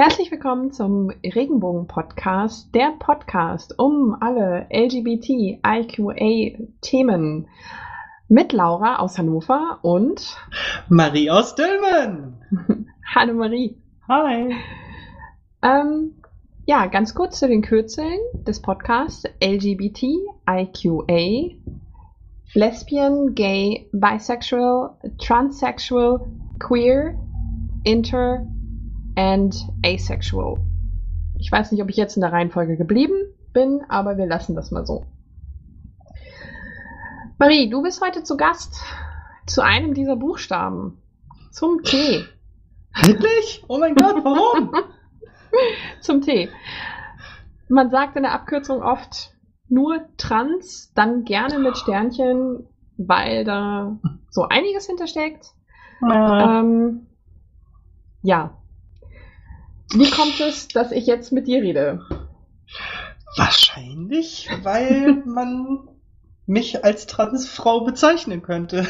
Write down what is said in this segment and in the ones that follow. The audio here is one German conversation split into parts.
Herzlich willkommen zum Regenbogen-Podcast, der Podcast um alle LGBT-IQA-Themen mit Laura aus Hannover und Marie aus Dülmen. Hallo Marie. Hi. Ähm, ja, ganz kurz zu den Kürzeln des Podcasts LGBT-IQA, Lesbian, Gay, Bisexual, Transsexual, Queer, Inter and Asexual. Ich weiß nicht, ob ich jetzt in der Reihenfolge geblieben bin, aber wir lassen das mal so. Marie, du bist heute zu Gast zu einem dieser Buchstaben. Zum T. Wirklich? Oh mein Gott, warum? Zum T. Man sagt in der Abkürzung oft nur trans, dann gerne mit Sternchen, weil da so einiges hintersteckt. Äh, Ähm, ja. Wie kommt es, dass ich jetzt mit dir rede? wahrscheinlich, weil man mich als Transfrau bezeichnen könnte.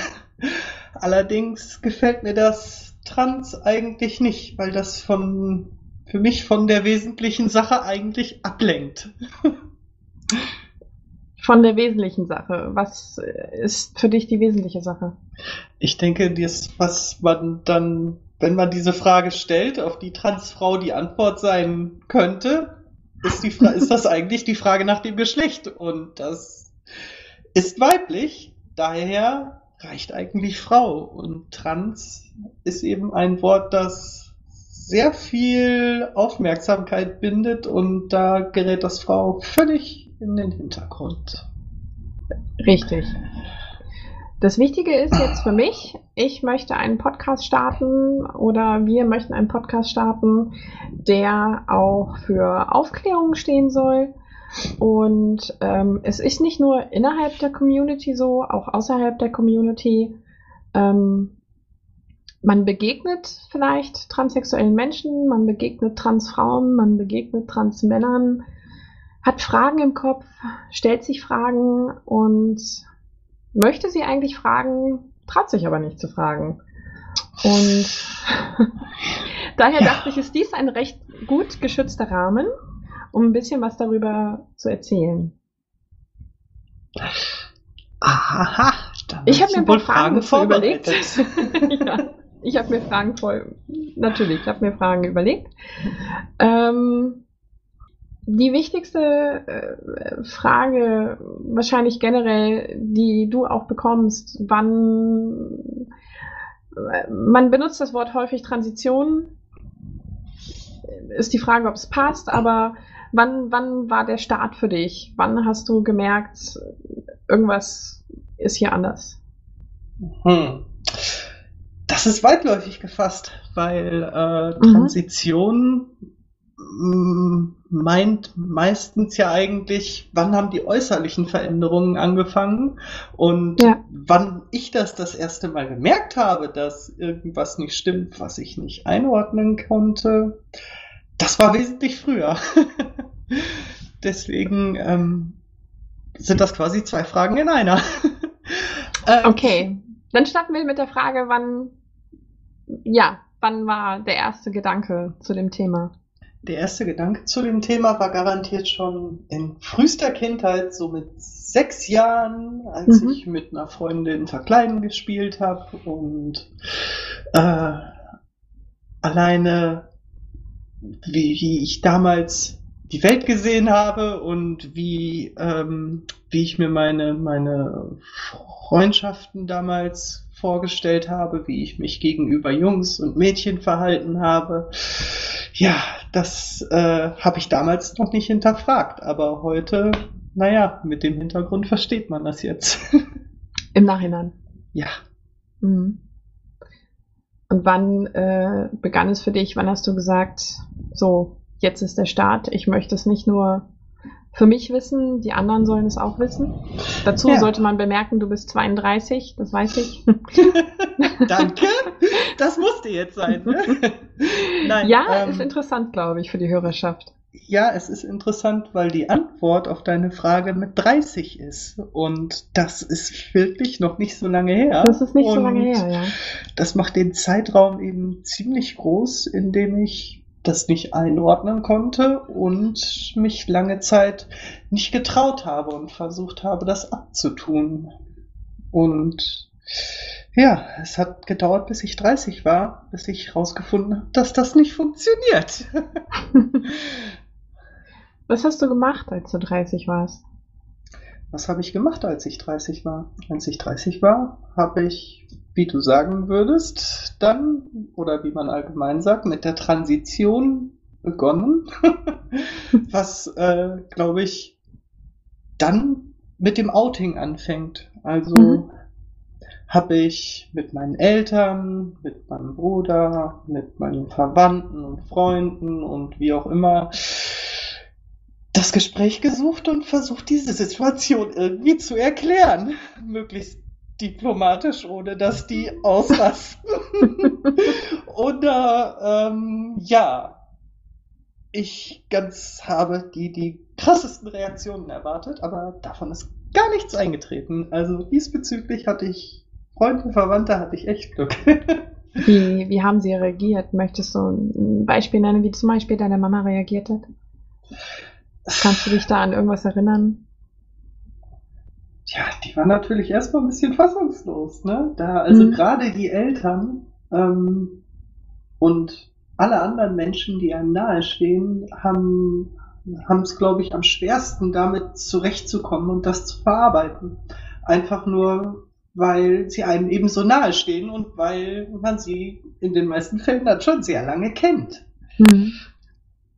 Allerdings gefällt mir das Trans eigentlich nicht, weil das von für mich von der wesentlichen Sache eigentlich ablenkt. Von der wesentlichen Sache. Was ist für dich die wesentliche Sache? Ich denke, das, was man dann, wenn man diese Frage stellt, auf die Transfrau die Antwort sein könnte, ist, die ist das eigentlich die Frage nach dem Geschlecht. Und das ist weiblich, daher reicht eigentlich Frau. Und trans ist eben ein Wort, das sehr viel Aufmerksamkeit bindet und da gerät das Frau völlig in den Hintergrund. Richtig. Das Wichtige ist jetzt für mich, ich möchte einen Podcast starten oder wir möchten einen Podcast starten, der auch für Aufklärung stehen soll. Und ähm, es ist nicht nur innerhalb der Community so, auch außerhalb der Community. Ähm, man begegnet vielleicht transsexuellen Menschen, man begegnet Transfrauen, man begegnet Transmännern, hat Fragen im Kopf, stellt sich Fragen und möchte sie eigentlich fragen, traut sich aber nicht zu fragen. Und daher Ja. dachte ich, ist dies ein recht gut geschützter Rahmen, um ein bisschen was darüber zu erzählen. Aha, dann Ich habe mir ein paar Fragen dazu überlegt. vorbereitet. ja, ich habe mir Fragen voll, natürlich, ich habe mir Fragen überlegt. Ähm, die wichtigste äh, Frage, wahrscheinlich generell, die du auch bekommst, wann äh, man benutzt das Wort häufig Transition, ist die Frage, ob es passt, aber wann, wann war der Start für dich? Wann hast du gemerkt, irgendwas ist hier anders? Hm. Das ist weitläufig gefasst, weil äh, Mhm. Transition mm, meint meistens ja eigentlich, wann haben die äußerlichen Veränderungen angefangen und Ja. wann ich das das erste Mal gemerkt habe, dass irgendwas nicht stimmt, was ich nicht einordnen konnte, das war wesentlich früher. Deswegen ähm, sind das quasi zwei Fragen in einer. Ähm, Okay, dann starten wir mit der Frage, wann, ja, wann war der erste Gedanke zu dem Thema? Der erste Gedanke zu dem Thema war garantiert schon in frühester Kindheit, so mit sechs Jahren, als Mhm. ich mit einer Freundin Verkleiden gespielt habe und äh, alleine, wie, ich damals die Welt gesehen habe und wie, ähm, wie ich mir meine, meine Freundschaften damals vorgestellt habe, wie ich mich gegenüber Jungs und Mädchen verhalten habe. Ja, das äh, habe ich damals noch nicht hinterfragt, aber heute, naja, mit dem Hintergrund versteht man das jetzt. Im Nachhinein. ja. Mhm. Und wann äh, begann es für dich? Wann hast du gesagt, so, jetzt ist der Start, ich möchte es nicht nur für mich wissen, die anderen sollen es auch wissen. Dazu Ja. sollte man bemerken, du bist 32, das weiß ich. Danke. Das musste jetzt sein. Ne? Nein, ja, ähm, ist interessant, glaube ich, für die Hörerschaft. Ja, es ist interessant, weil die Antwort auf deine Frage mit 30 ist. Und das ist wirklich noch nicht so lange her. Das ist nicht so Und lange her, ja. Das macht den Zeitraum eben ziemlich groß, in dem ich das nicht einordnen konnte und mich lange Zeit nicht getraut habe und versucht habe, das abzutun. Und ja, es hat gedauert, bis ich 30 war, bis ich herausgefunden habe, dass das nicht funktioniert. Was hast du gemacht, als du 30 warst? Was habe ich gemacht, als ich 30 war? Als ich 30 war, habe ich, wie du sagen würdest, dann, oder wie man allgemein sagt, mit der Transition begonnen. Was, äh, glaube ich, dann mit dem Outing anfängt. Also mhm. habe ich mit meinen Eltern, mit meinem Bruder, mit meinen Verwandten und Freunden und wie auch immer das Gespräch gesucht und versucht, diese Situation irgendwie zu erklären. Möglichst diplomatisch, ohne dass die ausrasten. Oder ähm, ja, ich ganz habe die, die krassesten Reaktionen erwartet, aber davon ist gar nichts eingetreten. Also diesbezüglich hatte ich Freunde, Verwandte, hatte ich echt Glück. wie, wie haben sie reagiert? Möchtest du ein Beispiel nennen, wie zum Beispiel deine Mama reagiert hat? Kannst du dich da an irgendwas erinnern? Ja, die war natürlich erstmal ein bisschen fassungslos, ne? Da, also mhm. gerade die Eltern ähm, und alle anderen Menschen, die einem nahestehen, haben haben es, glaube ich, am schwersten damit zurechtzukommen und das zu verarbeiten. Einfach nur, weil sie einem eben so nahe stehen und weil man sie in den meisten Fällen dann schon sehr lange kennt. Mhm.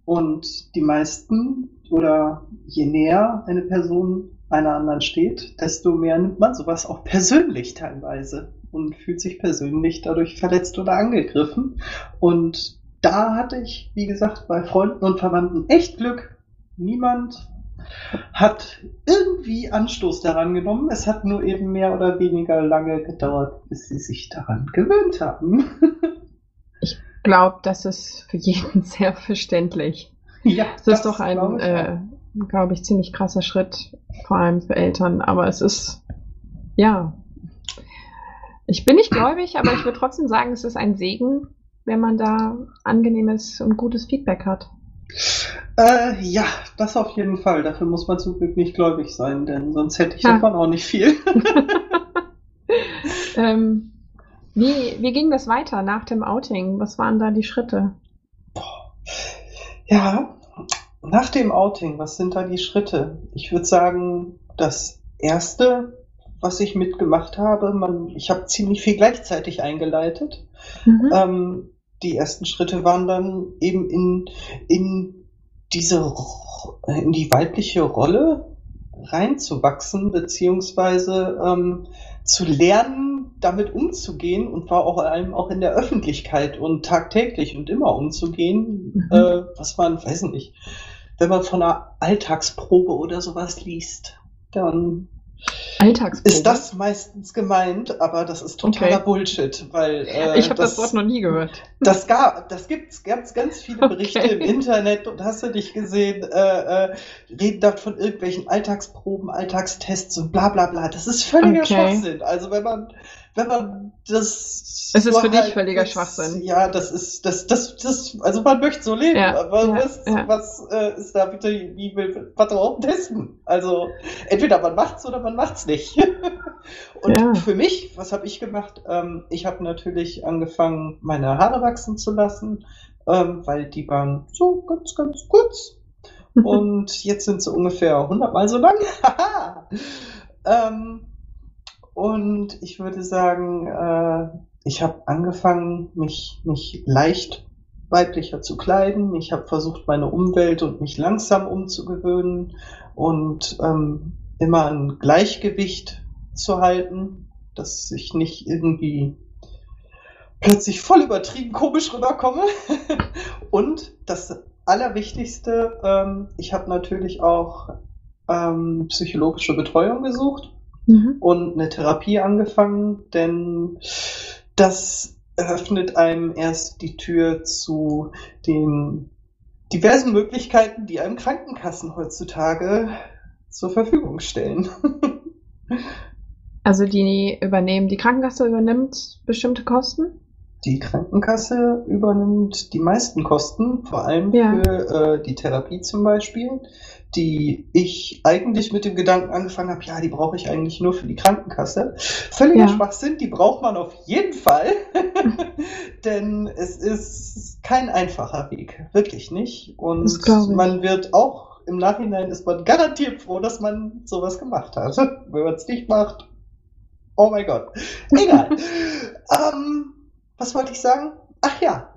Und die meisten oder je näher eine Person einer anderen steht, desto mehr nimmt man sowas auch persönlich teilweise und fühlt sich persönlich dadurch verletzt oder angegriffen. Und da hatte ich, wie gesagt, bei Freunden und Verwandten echt Glück. Niemand hat irgendwie Anstoß daran genommen. Es hat nur eben mehr oder weniger lange gedauert, bis sie sich daran gewöhnt haben. ich glaube, das ist für jeden sehr verständlich. Ja, das, das ist doch ein, äh, glaub ich, ziemlich krasser Schritt, vor allem für Eltern. Aber es ist, ja, ich bin nicht gläubig, aber ich würde trotzdem sagen, es ist ein Segen, wenn man da angenehmes und gutes Feedback hat. Äh, ja, das auf jeden Fall. Dafür muss man zum Glück nicht gläubig sein, denn sonst hätte ich ja. davon auch nicht viel. ähm, wie, wie ging das weiter nach dem Outing? Was waren da die Schritte? Ja, nach dem Outing, was sind da die Schritte? Ich würde sagen, das erste, was ich mitgemacht habe, man, ich habe ziemlich viel gleichzeitig eingeleitet. Mhm. Ähm, die ersten Schritte waren dann eben in, in diese, in die weibliche Rolle reinzuwachsen, beziehungsweise ähm, zu lernen, damit umzugehen und vor allem auch in der Öffentlichkeit und tagtäglich und immer umzugehen, mhm. äh, was man, weiß nicht, wenn man von einer Alltagsprobe oder sowas liest, dann Alltagsprobe. Ist das meistens gemeint, aber das ist totaler okay. Bullshit, weil äh, ich habe das, das, Wort noch nie gehört. Das gab, das gibt's ganz, ganz viele Berichte okay. im Internet und hast du dich gesehen, äh, äh, reden dort von irgendwelchen Alltagsproben, Alltagstests und bla bla bla. Das ist völliger okay. Schwachsinn. Also wenn man wenn man das. Es ist für dich völliger jetzt, Schwachsinn. Ja, das ist, das, das, das, also man möchte so leben, ja, aber ja, was, ja. was äh, ist da bitte, wie will, überhaupt testen? Also, entweder man macht's oder man macht's nicht. Und für mich, was habe ich gemacht? Ähm, ich habe natürlich angefangen, meine Haare wachsen zu lassen, ähm, weil die waren so ganz, ganz kurz. Und jetzt sind sie ungefähr 100 Mal so lang. ähm, und ich würde sagen, äh, ich habe angefangen, mich, mich leicht weiblicher zu kleiden. Ich habe versucht, meine Umwelt und mich langsam umzugewöhnen und ähm, immer ein Gleichgewicht zu halten, dass ich nicht irgendwie plötzlich voll übertrieben komisch rüberkomme. und das Allerwichtigste, ähm, ich habe natürlich auch ähm, psychologische Betreuung gesucht mhm. und eine Therapie angefangen, denn das eröffnet einem erst die Tür zu den diversen Möglichkeiten, die einem Krankenkassen heutzutage zur Verfügung stellen. also die übernehmen, die Krankenkasse übernimmt bestimmte Kosten? die Krankenkasse übernimmt die meisten Kosten, vor allem Ja. für äh, die Therapie zum Beispiel, die ich eigentlich mit dem Gedanken angefangen habe, ja, die brauche ich eigentlich nur für die Krankenkasse. Völliger Ja. Schwachsinn, die braucht man auf jeden Fall, denn es ist kein einfacher Weg, wirklich nicht. Und man wird auch im Nachhinein ist man garantiert froh, dass man sowas gemacht hat. Wenn man es nicht macht, oh mein Gott. Egal. ähm, was wollte ich sagen? Ach ja.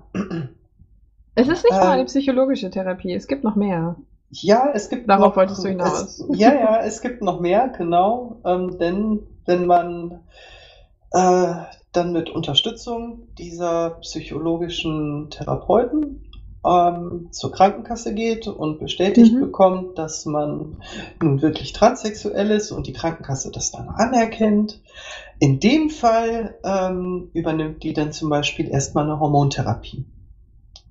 Es ist nicht nur Ähm, eine psychologische Therapie, es gibt noch mehr. Ja, es gibt Darauf noch, wolltest du hinaus. Es, ja, ja, es gibt noch mehr, genau. Ähm, denn wenn man äh, dann mit Unterstützung dieser psychologischen Therapeuten ähm, zur Krankenkasse geht und bestätigt Mhm. bekommt, dass man nun wirklich transsexuell ist und die Krankenkasse das dann anerkennt. In dem Fall ähm, übernimmt die dann zum Beispiel erstmal eine Hormontherapie.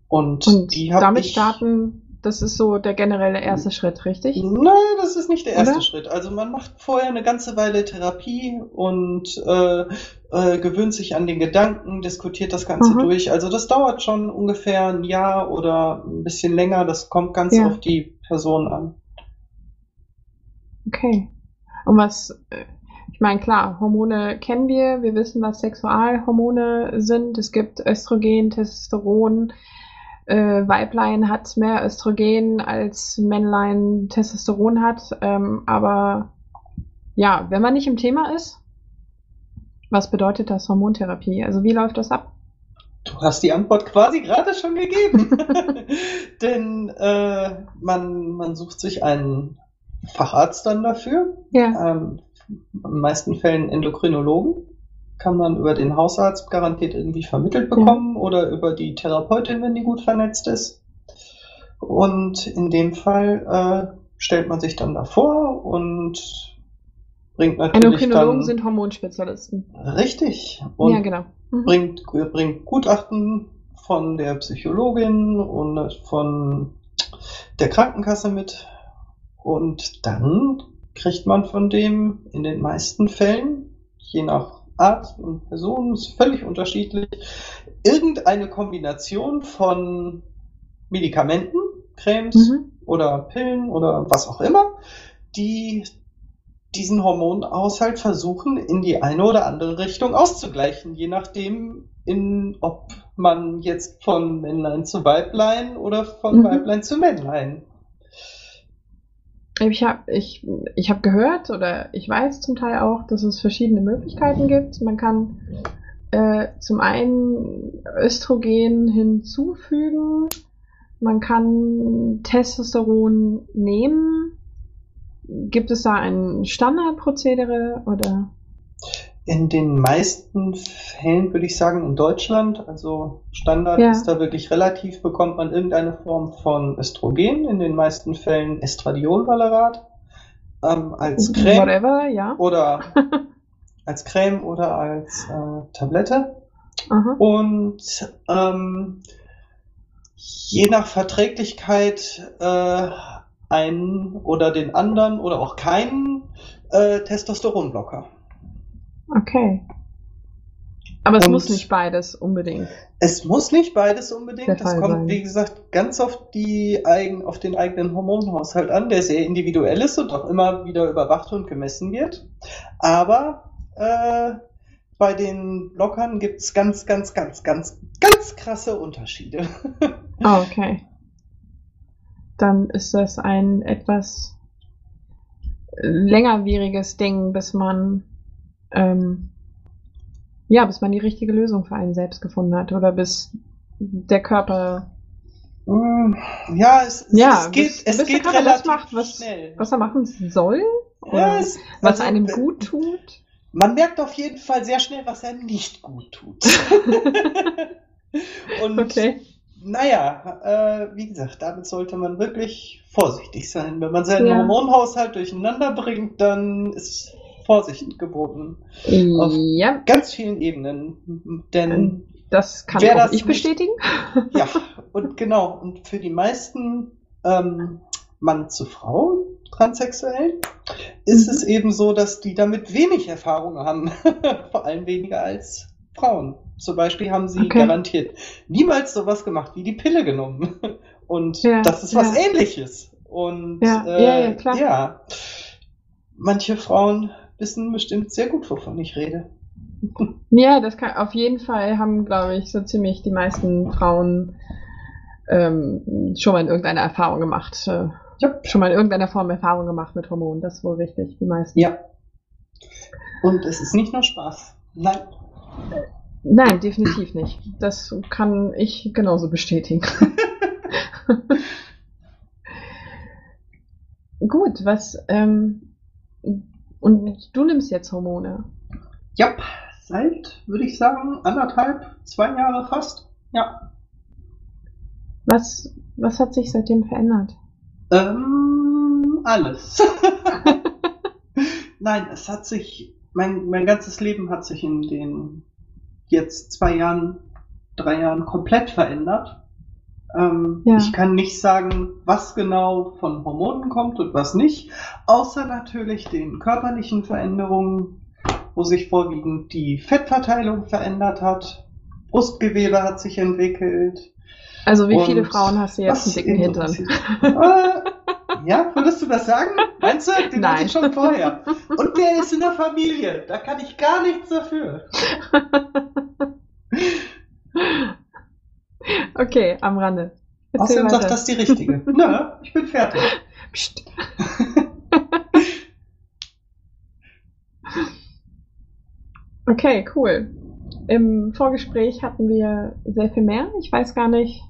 Und, Und die damit ich, starten, das ist so der generelle erste Schritt, richtig? Nein, das ist nicht der erste Oder? Schritt. Also man macht vorher eine ganze Weile Therapie und äh, äh, gewöhnt sich an den Gedanken, diskutiert das Ganze Mhm. durch. Also das dauert schon ungefähr ein Jahr oder ein bisschen länger. Das kommt ganz Ja. auf die Person an. Okay. Und was, äh, ich meine, klar, Hormone kennen wir, wir wissen, was Sexualhormone sind. Es gibt Östrogen, Testosteron. Äh, Weiblein hat mehr Östrogen als Männlein Testosteron hat. Ähm, aber ja, wenn man nicht im Thema ist, was bedeutet das Hormontherapie? Also wie läuft das ab? Du hast die Antwort quasi gerade schon gegeben. Denn äh, man, man sucht sich einen Facharzt dann dafür. Ja. Ähm, in den meisten Fällen Endokrinologen. Kann man über den Hausarzt garantiert irgendwie vermittelt bekommen oder über die Therapeutin, wenn die gut vernetzt ist. Und in dem Fall äh, stellt man sich dann davor und bringt natürlich Endokrinologen dann sind Hormonspezialisten. richtig und ja, genau. Mhm. bringt, bringt Gutachten von der Psychologin und von der Krankenkasse mit. Und dann kriegt man von dem in den meisten Fällen, je nach Art und Person, ist völlig unterschiedlich, irgendeine Kombination von Medikamenten, Cremes Mhm. oder Pillen oder was auch immer, die diesen Hormonhaushalt versuchen, in die eine oder andere Richtung auszugleichen, je nachdem, in, ob man jetzt von Männlein zu Weiblein oder von Mhm. Weiblein zu Männlein. Ich habe ich, ich hab gehört oder ich weiß zum Teil auch, dass es verschiedene Möglichkeiten gibt. Man kann äh, zum einen Östrogen hinzufügen, man kann Testosteron nehmen. Gibt es da ein Standardprozedere oder? In den meisten Fällen würde ich sagen, in Deutschland, also Standard Ja. ist da wirklich relativ, bekommt man irgendeine Form von Östrogen, in den meisten Fällen Estradiolvalerat, ähm, als Creme Whatever, ja. oder als Creme oder als äh, Tablette. Aha. Und ähm, je nach Verträglichkeit äh, einen oder den anderen oder auch keinen äh, Testosteronblocker. Okay. Aber es Und- muss nicht beides unbedingt. Es muss nicht beides unbedingt. Fall kommt, sein. wie gesagt, ganz auf, die eigen, auf den eigenen Hormonhaushalt an, der sehr individuell ist und auch immer wieder überwacht und gemessen wird. Aber äh, bei den Blockern gibt es ganz, ganz, ganz, ganz, ganz krasse Unterschiede. Ah, okay. Dann ist das ein etwas längerwieriges Ding, bis man ähm, ja, bis man die richtige Lösung für einen selbst gefunden hat oder bis der Körper, Mm, Ja, es, es, Ja, es geht, bis- es bis der geht das relativ macht, was- schnell. was er machen soll Ja, es, was also, einem äh, gut tut. Man merkt auf jeden Fall sehr schnell, was einem nicht gut tut. Und Okay. naja, äh, wie gesagt, damit sollte man wirklich vorsichtig sein. Wenn man seinen Ja. Hormonhaushalt durcheinander bringt, dann ist Vorsicht geboten. Auf- Ja, Ganz vielen Ebenen. Denn das kann Wer auch das ich nicht- bestätigen. Ja, und genau, und für die meisten ähm, Mann zu Frau, transsexuell, ist Mhm. es eben so, dass die damit wenig Erfahrung haben. Vor allem weniger als Frauen. Zum Beispiel haben sie Okay. garantiert niemals sowas gemacht wie die Pille genommen. Und Ja, das ist was ja. ähnliches. Und Ja, äh, ja, ja, manche Frauen wissen bestimmt sehr gut, wovon ich rede. Ja, das kann auf jeden Fall haben, glaube ich, so ziemlich die meisten Frauen ähm, schon mal in irgendeiner Erfahrung gemacht. Äh, Ja. Schon mal in irgendeiner Form Erfahrung gemacht mit Hormonen. Das ist wohl richtig, die meisten. Ja. Und es ist nicht nur Spaß. Nein. Nein, definitiv nicht. Das kann ich genauso bestätigen. Gut, was ähm, und du nimmst jetzt Hormone. Ja, seit, würde ich sagen, anderthalb, zwei Jahre fast. Ja. Was, was hat sich seitdem verändert? Ähm, alles. Nein, es hat sich, mein, mein ganzes Leben hat sich in den jetzt zwei Jahren, drei Jahren komplett verändert. Ähm, Ja. Ich kann nicht sagen, was genau von Hormonen kommt und was nicht, außer natürlich den körperlichen Veränderungen, wo sich vorwiegend die Fettverteilung verändert hat, Brustgewebe hat sich entwickelt, Also wie viele Frauen hast du jetzt einen dicken Hintern? äh, ja, würdest du das sagen? Meinst du? Den Nein. hatte ich schon vorher. Und der ist in der Familie. Da kann ich gar nichts dafür. Okay, am Rande. Erzähl Außerdem sagt weiter. das die Richtige. Nö, ich bin fertig. Psst. Okay, cool. Im Vorgespräch hatten wir sehr viel mehr. Ich weiß gar nicht.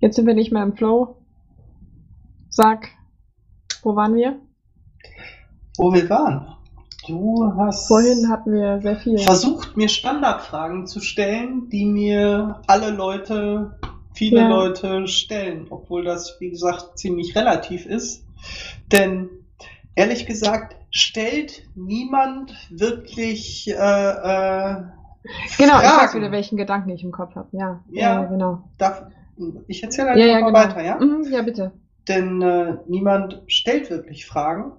Jetzt sind wir nicht mehr im Flow. Sag, wo waren wir? Wo wir waren. Du hast Vorhin hatten wir sehr viel. versucht, mir Standardfragen zu stellen, die mir alle Leute, viele Ja. Leute stellen, obwohl das, wie gesagt, ziemlich relativ ist. Denn ehrlich gesagt, stellt niemand wirklich äh, äh, Genau, ich weiß Fragen. wieder, welchen Gedanken ich im Kopf habe. Ja, Ja. ja, genau. Darf, ich erzähle Ja, einfach ja, mal genau. weiter, ja? Mhm, ja, bitte. Denn äh, niemand stellt wirklich Fragen,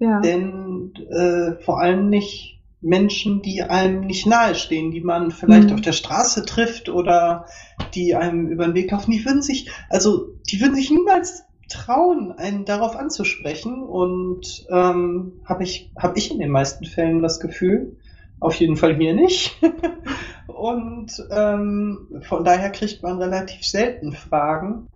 Ja. denn äh, vor allem nicht Menschen, die einem nicht nahestehen, die man vielleicht Mhm. auf der Straße trifft oder die einem über den Weg laufen, die würden sich, also die würden sich niemals trauen, einen darauf anzusprechen und ähm, habe ich, hab ich in den meisten Fällen das Gefühl, auf jeden Fall hier nicht. und ähm, von daher kriegt man relativ selten Fragen,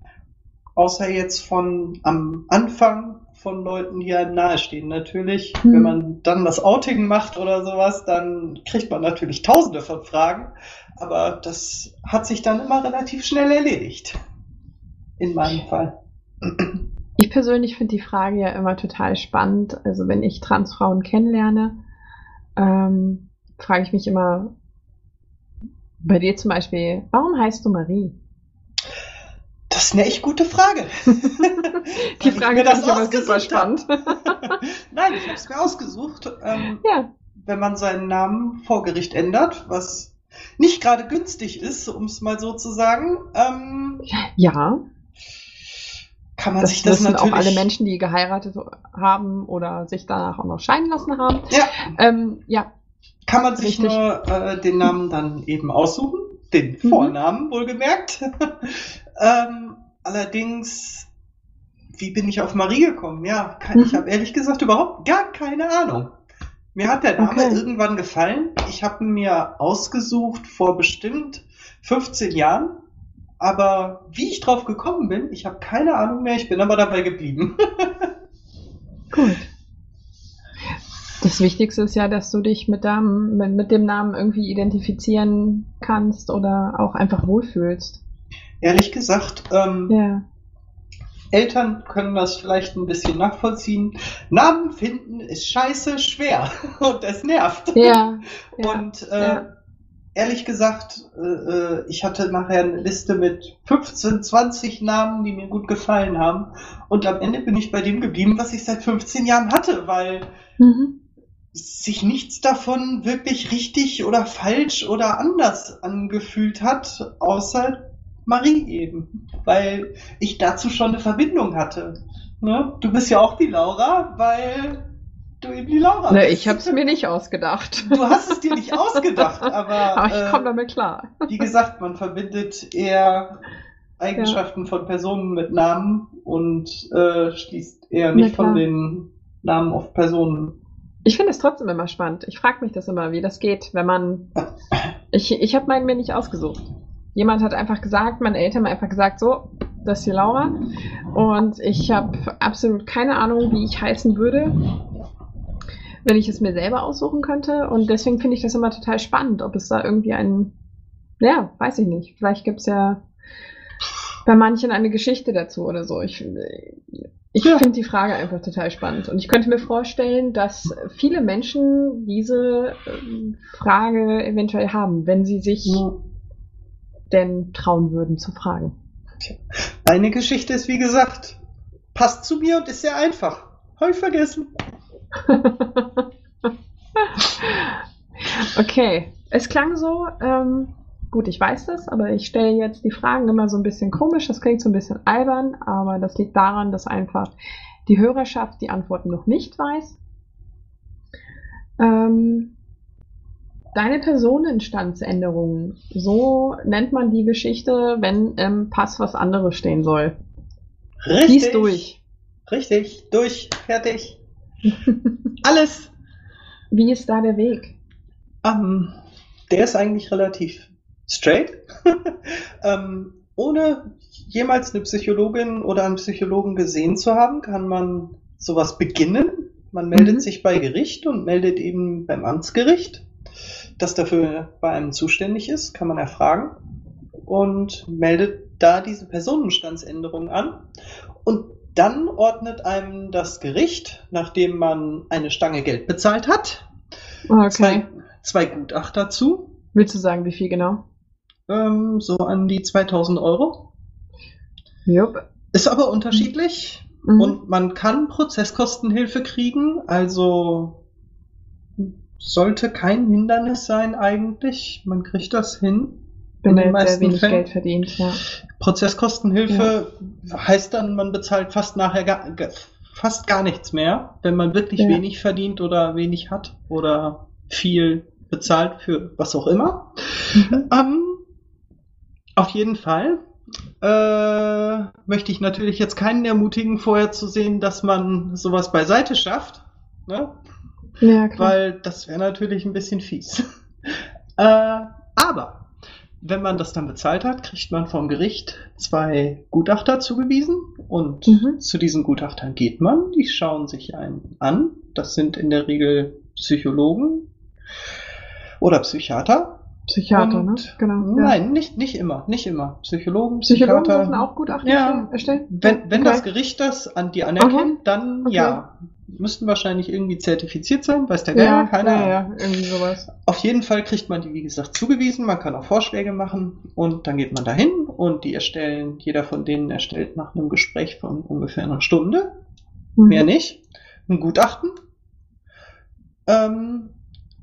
außer jetzt von am Anfang von Leuten, die einem nahestehen. Natürlich, Hm. wenn man dann das Outing macht oder sowas, dann kriegt man natürlich tausende von Fragen, aber das hat sich dann immer relativ schnell erledigt. In meinem Fall. Ich persönlich finde die Frage ja immer total spannend. Also wenn ich Transfrauen kennenlerne, ähm, frage ich mich immer, bei dir zum Beispiel, warum heißt du Marie? Das ist eine echt gute Frage. Die Frage immer ausgesucht super spannend. Nein, ich habe es mir ausgesucht. Ähm, ja, wenn man seinen Namen vor Gericht ändert, was nicht gerade günstig ist, um es mal so zu sagen, ähm, ja, kann man das sich das wissen natürlich. auch alle Menschen, die geheiratet haben oder sich danach auch noch scheiden lassen haben. Ja, Ähm, ja, kann man sich Richtig. nur äh, den Namen dann eben aussuchen, den Mhm. Vornamen wohlgemerkt. ähm, allerdings, wie bin ich auf Marie gekommen? Ja, kann, ich Mhm. habe ehrlich gesagt überhaupt gar keine Ahnung. Mir hat der Name Okay. irgendwann gefallen. Ich habe ihn mir ausgesucht vor bestimmt 15 Jahren. Aber wie ich drauf gekommen bin, ich habe keine Ahnung mehr. Ich bin aber dabei geblieben. gut. Das Wichtigste ist ja, dass du dich mit, dem, mit, mit dem Namen irgendwie identifizieren kannst oder auch einfach wohlfühlst. Ehrlich gesagt, ähm, Ja. Eltern können das vielleicht ein bisschen nachvollziehen. Namen finden ist scheiße schwer und es nervt. Ja. ja. und äh, ja. ehrlich gesagt, äh, äh, ich hatte nachher eine Liste mit 15, 20 Namen, die mir gut gefallen haben. Und am Ende bin ich bei dem geblieben, was ich seit 15 Jahren hatte, weil Mhm. Sich nichts davon wirklich richtig oder falsch oder anders angefühlt hat, außer Marie eben, weil ich dazu schon eine Verbindung hatte. Ne? Du bist ja auch die Laura, weil du eben die Laura Ne, bist. ich habe es mir nicht ausgedacht. Du hast es dir nicht ausgedacht, aber, Aber ich äh, komme damit klar. wie gesagt, man verbindet eher Eigenschaften von Personen mit Namen und äh, schließt eher nicht von den Namen auf Personen. Ich finde es trotzdem immer spannend. Ich frage mich das immer, wie das geht, wenn man. Ich, ich habe meinen mir nicht ausgesucht. Jemand hat einfach gesagt, meine Eltern haben einfach gesagt, so, das ist die Laura. Und ich habe absolut keine Ahnung, wie ich heißen würde, wenn ich es mir selber aussuchen könnte. Und deswegen finde ich das immer total spannend, ob es da irgendwie einen. Ja, weiß ich nicht. Vielleicht gibt es ja bei manchen eine Geschichte dazu oder so. Ich, ich Ja. finde die Frage einfach total spannend. Und ich könnte mir vorstellen, dass viele Menschen diese ähm, Frage eventuell haben, wenn sie sich denn trauen würden zu fragen. Deine Geschichte ist, wie gesagt, passt zu mir und ist sehr einfach. Habe ich vergessen. okay, es klang so, ähm, gut, ich weiß das, aber ich stelle jetzt die Fragen immer so ein bisschen komisch. Das klingt so ein bisschen albern, aber das liegt daran, dass einfach die Hörerschaft die Antworten noch nicht weiß. Ähm, deine Personenstandsänderung, so nennt man die Geschichte, wenn im Pass was anderes stehen soll. Richtig. Die ist durch. Richtig. Durch. Fertig. Alles. Wie ist da der Weg? Ähm, der ist eigentlich relativ straight. ähm, ohne jemals eine Psychologin oder einen Psychologen gesehen zu haben, kann man sowas beginnen. Man meldet Mhm. sich bei Gericht und meldet eben beim Amtsgericht, das dafür bei einem zuständig ist, kann man erfragen und meldet da diese Personenstandsänderung an. Und dann ordnet einem das Gericht, nachdem man eine Stange Geld bezahlt hat, Okay. zwei, zwei Gutachter zu, Willst du sagen, wie viel genau? Ähm, so an die 2000 Euro. Jupp. Ist aber unterschiedlich Mhm. und man kann Prozesskostenhilfe kriegen, also sollte kein Hindernis sein eigentlich. Man kriegt das hin. wenn jetzt sehr wenig Fällen. Geld verdient, ja. Prozesskostenhilfe heißt dann, man bezahlt fast nachher gar, ga- fast gar nichts mehr, wenn man wirklich Ja. wenig verdient oder wenig hat oder viel bezahlt für was auch immer. Mhm. Ähm, auf jeden Fall äh, möchte ich natürlich jetzt keinen ermutigen, vorher zu sehen, dass man sowas beiseite schafft, ne? Ja, klar. weil das wäre natürlich ein bisschen fies. äh, aber wenn man das dann bezahlt hat, kriegt man vom Gericht zwei Gutachter zugewiesen und Mhm. zu diesen Gutachtern geht man. Die schauen sich einen an. Das sind in der Regel Psychologen oder Psychiater. Psychiater, ne? Und- Genau. ja. Nein, nicht, nicht immer, nicht immer. Psychologen, Psychologen Psychiater. dürfen auch Gutachten Ja. erstellen? Wenn, wenn Okay. das Gericht das an die anerkennt, dann Okay. ja. Müssten wahrscheinlich irgendwie zertifiziert sein, weiß der Geier, Ja, keine ja, ja, irgendwie sowas. Auf jeden Fall kriegt man die, wie gesagt, zugewiesen. Man kann auch Vorschläge machen und dann geht man dahin und die erstellen, jeder von denen erstellt nach einem Gespräch von ungefähr einer Stunde, Mhm. mehr nicht, ein Gutachten. Ähm,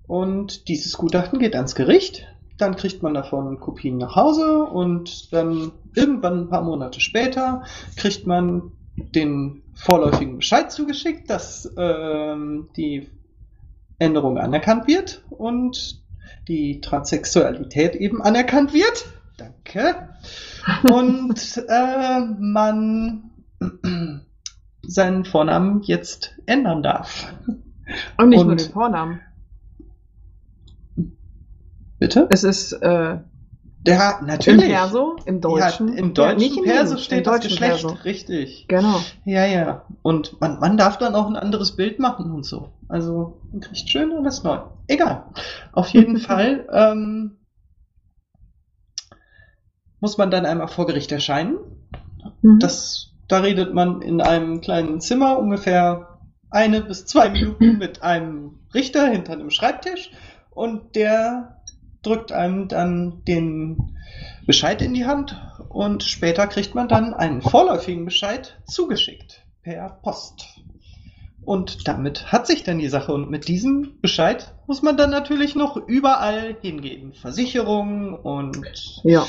und dieses Gutachten geht ans Gericht. Dann kriegt man davon Kopien nach Hause und dann irgendwann ein paar Monate später kriegt man den vorläufigen Bescheid zugeschickt, dass ähm, die Änderung anerkannt wird und die Transsexualität eben anerkannt wird. Danke. Und äh, man seinen Vornamen jetzt ändern darf. Und nicht nur und- den Vornamen. Bitte? Es ist äh, Ja, im natürlich. Perso, im Deutschen. Ja, Im deutschen nicht im Perso steht im das deutschen Geschlecht. Perso. Richtig. Genau. Ja, ja. Und man, man darf dann auch ein anderes Bild machen und so. Also man kriegt schön alles neu. Egal. Auf jeden Fall ähm, muss man dann einmal vor Gericht erscheinen. Mhm. Das, da redet man in einem kleinen Zimmer ungefähr eine bis zwei Minuten mit einem Richter hinter einem Schreibtisch und der drückt einem dann den Bescheid in die Hand und später kriegt man dann einen vorläufigen Bescheid zugeschickt per Post. Und damit hat sich dann die Sache und mit diesem Bescheid muss man dann natürlich noch überall hingehen. Versicherung und Ja.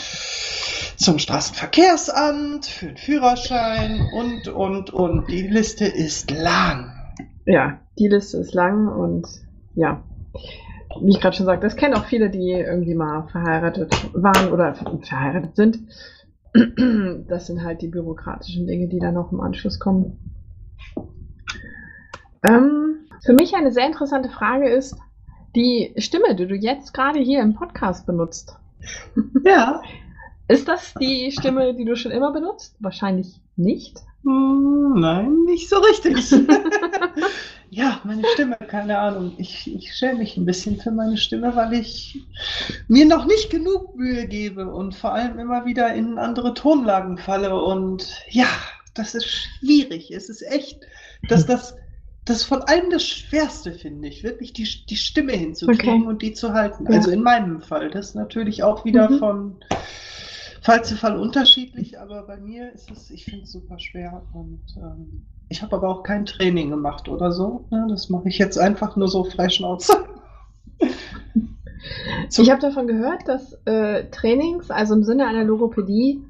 zum Straßenverkehrsamt für den Führerschein und, und, und. Die Liste ist lang. Ja, die Liste ist lang und ja, wie ich gerade schon sagte, das kennen auch viele, die irgendwie mal verheiratet waren oder verheiratet sind. Das sind halt die bürokratischen Dinge, die dann noch im Anschluss kommen. Ähm, für mich eine sehr interessante Frage ist, die Stimme, die du jetzt gerade hier im Podcast benutzt. Ja. Ist das die Stimme, die du schon immer benutzt? Wahrscheinlich nicht. Hm, nein, nicht so richtig. ja, meine Stimme, keine Ahnung. Ich, ich schäme mich ein bisschen für meine Stimme, weil ich mir noch nicht genug Mühe gebe und vor allem immer wieder in andere Tonlagen falle. Und ja, das ist schwierig. Es ist echt, dass das, das von allem das Schwerste, finde ich, wirklich die, die Stimme hinzukriegen Okay. und die zu halten. Ja. Also in meinem Fall. Das ist natürlich auch wieder Mhm. von Fall zu Fall unterschiedlich, aber bei mir ist es, ich finde es super schwer und ähm, ich habe aber auch kein Training gemacht oder so. Ne? Das mache ich jetzt einfach nur so frei Schnauze. Ich habe davon gehört, dass äh, Trainings, also im Sinne einer Logopädie,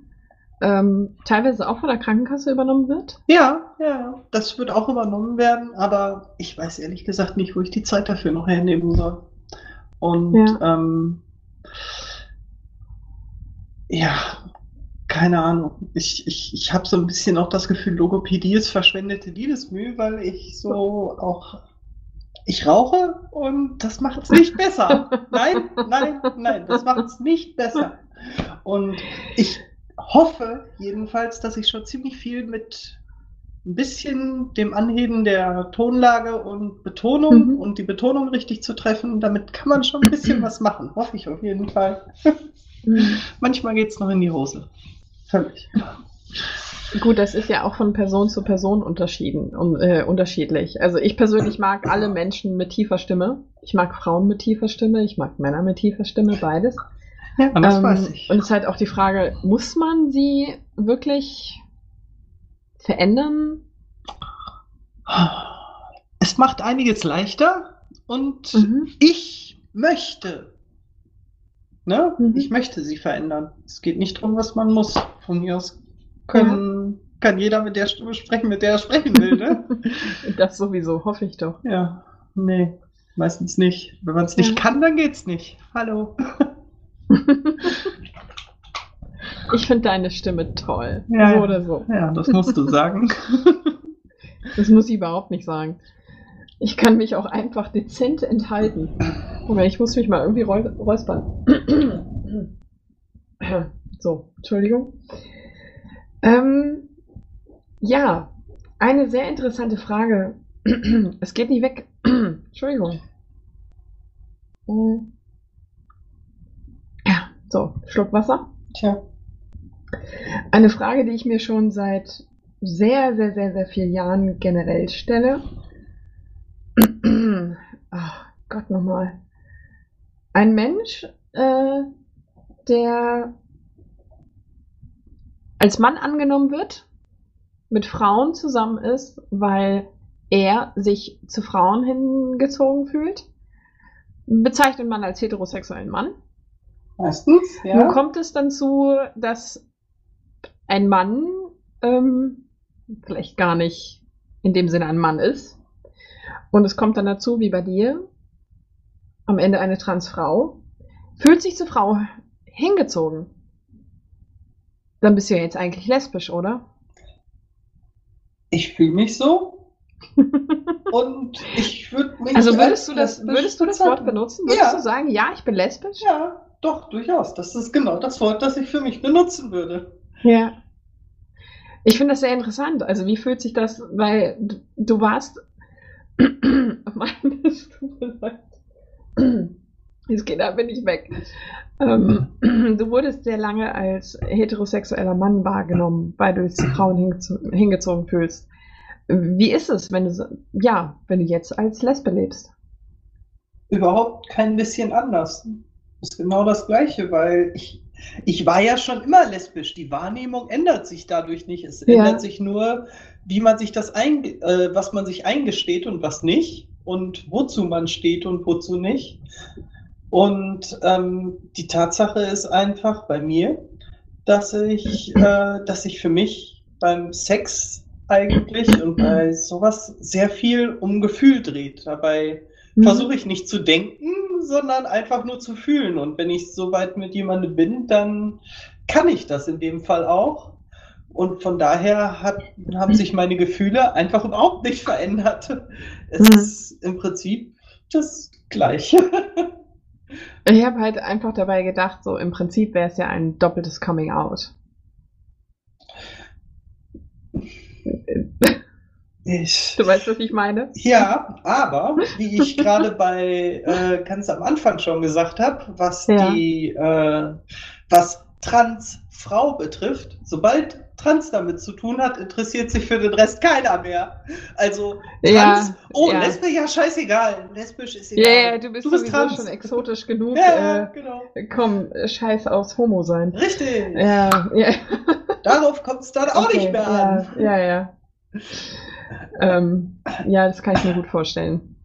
ähm, teilweise auch von der Krankenkasse übernommen wird. Ja, ja, das wird auch übernommen werden, aber ich weiß ehrlich gesagt nicht, wo ich die Zeit dafür noch hernehmen soll. Und Ja. ähm, ja, keine Ahnung. Ich, ich, ich habe so ein bisschen auch das Gefühl, Logopädie ist verschwendete Liebesmühe, weil ich so auch. Ich rauche und das macht es nicht besser. Nein, nein, nein, das macht es nicht besser. Und ich hoffe jedenfalls, dass ich schon ziemlich viel mit ein bisschen dem Anheben der Tonlage und Betonung Mhm. und die Betonung richtig zu treffen, damit kann man schon ein bisschen was machen. Hoffe ich auf jeden Fall. Manchmal geht es noch in die Hose. Völlig. Gut, das ist ja auch von Person zu Person unterschieden, um, äh, unterschiedlich. Also ich persönlich mag alle Menschen mit tiefer Stimme. Ich mag Frauen mit tiefer Stimme, ich mag Männer mit tiefer Stimme, beides. Ja, das Ähm, weiß ich. Und es ist halt auch die Frage, muss man sie wirklich verändern? Es macht einiges leichter und Mhm. ich möchte. Ne? Mhm. Ich möchte sie verändern. Es geht nicht darum, was man muss. Von mir aus können, kann jeder mit der Stimme sprechen, mit der er sprechen will. Ne? Das sowieso, hoffe ich doch. ja, nee, meistens nicht. Wenn man es nicht Ja. kann, dann geht's nicht. Hallo. Ich finde deine Stimme toll. Ja, so ja. oder so. Ja, das musst du sagen. Das muss ich überhaupt nicht sagen. Ich kann mich auch einfach dezent enthalten. Moment, ich muss mich mal irgendwie räu räuspern. So, Entschuldigung. Ähm, ja, eine sehr interessante Frage. Es geht nicht weg. Entschuldigung. Ja, so, Schluck Wasser. Tja. Eine Frage, die ich mir schon seit sehr, sehr, sehr, sehr vielen Jahren generell stelle. Ach Gott nochmal. Ein Mensch, äh, der als Mann angenommen wird, mit Frauen zusammen ist, weil er sich zu Frauen hingezogen fühlt, bezeichnet man als heterosexuellen Mann. Meistens, Nun ja. kommt es dann zu, dass ein Mann ähm, vielleicht gar nicht in dem Sinne ein Mann ist. Und es kommt dann dazu, wie bei dir, am Ende eine Transfrau, fühlt sich zur Frau hingezogen. Dann bist du ja jetzt eigentlich lesbisch, oder? Ich fühle mich so und ich würde mich. Also als würdest du das, würdest du das Wort benutzen? Würdest Ja. du sagen, ja, ich bin lesbisch? Ja, doch, durchaus. Das ist genau das Wort, das ich für mich benutzen würde. Ja. Ich finde das sehr interessant. Also, wie fühlt sich das, weil du, du warst. Mann, es tut Jetzt geht, da bin ich weg. Ähm, du wurdest sehr lange als heterosexueller Mann wahrgenommen, weil du dich zu Frauen hingezo hingezogen fühlst. Wie ist es, wenn du, ja, wenn du jetzt als Lesbe lebst? Überhaupt kein bisschen anders. Ist genau das Gleiche, weil ich, ich war ja schon immer lesbisch. Die Wahrnehmung ändert sich dadurch nicht. Es Ja. ändert sich nur, wie man sich das einge äh, was man sich eingesteht und was nicht und wozu man steht und wozu nicht. Und ähm, die Tatsache ist einfach bei mir, dass ich, äh, dass ich für mich beim Sex eigentlich und bei sowas sehr viel um Gefühl dreht. Dabei mhm. versuche ich nicht zu denken, sondern einfach nur zu fühlen. Und wenn ich so weit mit jemandem bin, dann kann ich das in dem Fall auch. Und von daher hat, haben sich meine Gefühle einfach überhaupt nicht verändert. Es mhm. ist im Prinzip das Gleiche. Ich habe halt einfach dabei gedacht, so im Prinzip wäre es ja ein doppeltes Coming Out. Ich, du weißt, was ich meine? Ja, aber wie ich gerade bei äh, ganz am Anfang schon gesagt habe, was ja. die äh, was Transfrau betrifft, sobald Trans damit zu tun hat, interessiert sich für den Rest keiner mehr. Also Trans, ja, oh, ja. Lesbe, ja, scheißegal. Lesbisch ist egal. Ja, yeah, du bist, du bist trans. schon exotisch genug. Ja, äh, genau. Komm, scheiß aufs Homo sein. Richtig. Ja, ja. Darauf kommt es dann auch okay, nicht mehr an. Ja, ja. ja. ähm, ja, das kann ich mir gut vorstellen.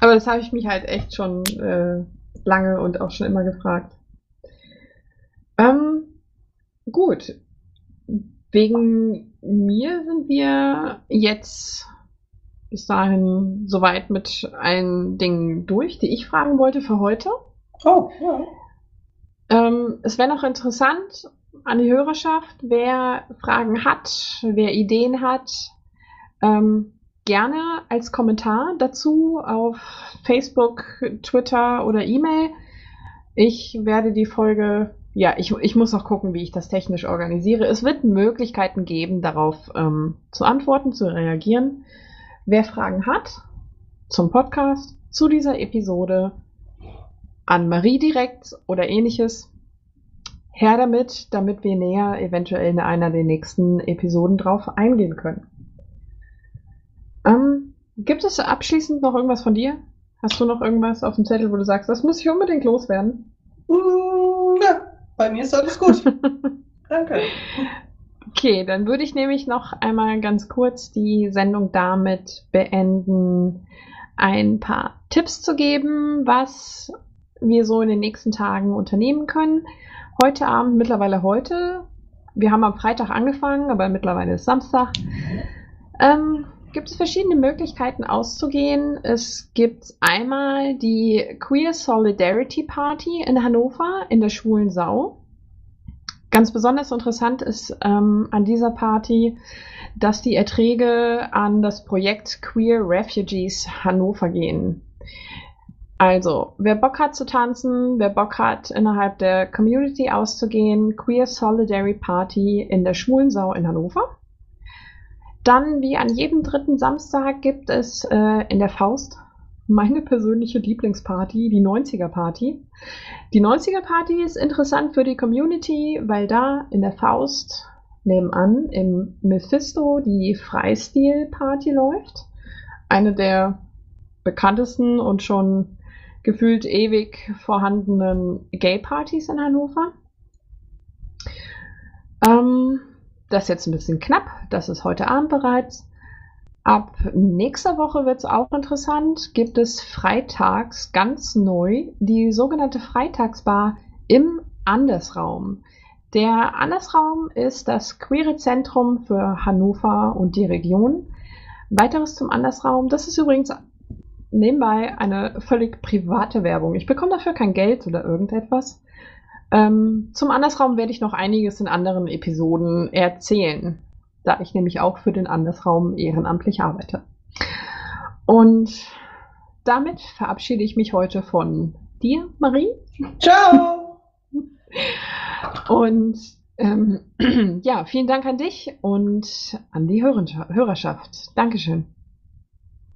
Aber das habe ich mich halt echt schon äh, lange und auch schon immer gefragt. Ähm, gut, Wegen mir sind wir jetzt bis dahin soweit mit allen Dingen durch, die ich fragen wollte für heute. Oh, ja. Ähm, es wäre noch interessant an die Hörerschaft, wer Fragen hat, wer Ideen hat, ähm, gerne als Kommentar dazu auf Facebook, Twitter oder E-Mail. Ich werde die Folge ja, ich, ich muss noch gucken, wie ich das technisch organisiere. Es wird Möglichkeiten geben, darauf ähm, zu antworten, zu reagieren. Wer Fragen hat zum Podcast, zu dieser Episode, an Marie direkt oder ähnliches, her damit, damit wir näher eventuell in einer der nächsten Episoden drauf eingehen können. Ähm, gibt es abschließend noch irgendwas von dir? Hast du noch irgendwas auf dem Zettel, wo du sagst, das muss ich unbedingt loswerden? Mm, ja, bei mir ist alles gut. Danke. Okay, dann würde ich nämlich noch einmal ganz kurz die Sendung damit beenden, ein paar Tipps zu geben, was wir so in den nächsten Tagen unternehmen können. Heute Abend, mittlerweile heute, wir haben am Freitag angefangen, aber mittlerweile ist Samstag, ähm, gibt es verschiedene Möglichkeiten auszugehen. Es gibt einmal die Queer Solidarity Party in Hannover in der Schwulen Sau. Ganz besonders interessant ist ähm, an dieser Party, dass die Erträge an das Projekt Queer Refugees Hannover gehen. Also, wer Bock hat zu tanzen, wer Bock hat, innerhalb der Community auszugehen, Queer Solidarity Party in der Schwulen Sau in Hannover. Dann, wie an jedem dritten Samstag, gibt es äh, in der Faust meine persönliche Lieblingsparty, die 90er Party. Die 90er Party ist interessant für die Community, weil da in der Faust nebenan im Mephisto die Freistil Party läuft. Eine der bekanntesten und schon gefühlt ewig vorhandenen Gay-Partys in Hannover. Ähm, das ist jetzt ein bisschen knapp, das ist heute Abend bereits. Ab nächster Woche wird es auch interessant, gibt es freitags ganz neu die sogenannte Freitagsbar im Andersraum. Der Andersraum ist das queere Zentrum für Hannover und die Region. Weiteres zum Andersraum, das ist übrigens nebenbei eine völlig private Werbung. Ich bekomme dafür kein Geld oder irgendetwas. Ähm, zum Andersraum werde ich noch einiges in anderen Episoden erzählen, da ich nämlich auch für den Andersraum ehrenamtlich arbeite. Und damit verabschiede ich mich heute von dir, Marie. Ciao! Und ähm, ja, vielen Dank an dich und an die Hörerschaft. Dankeschön.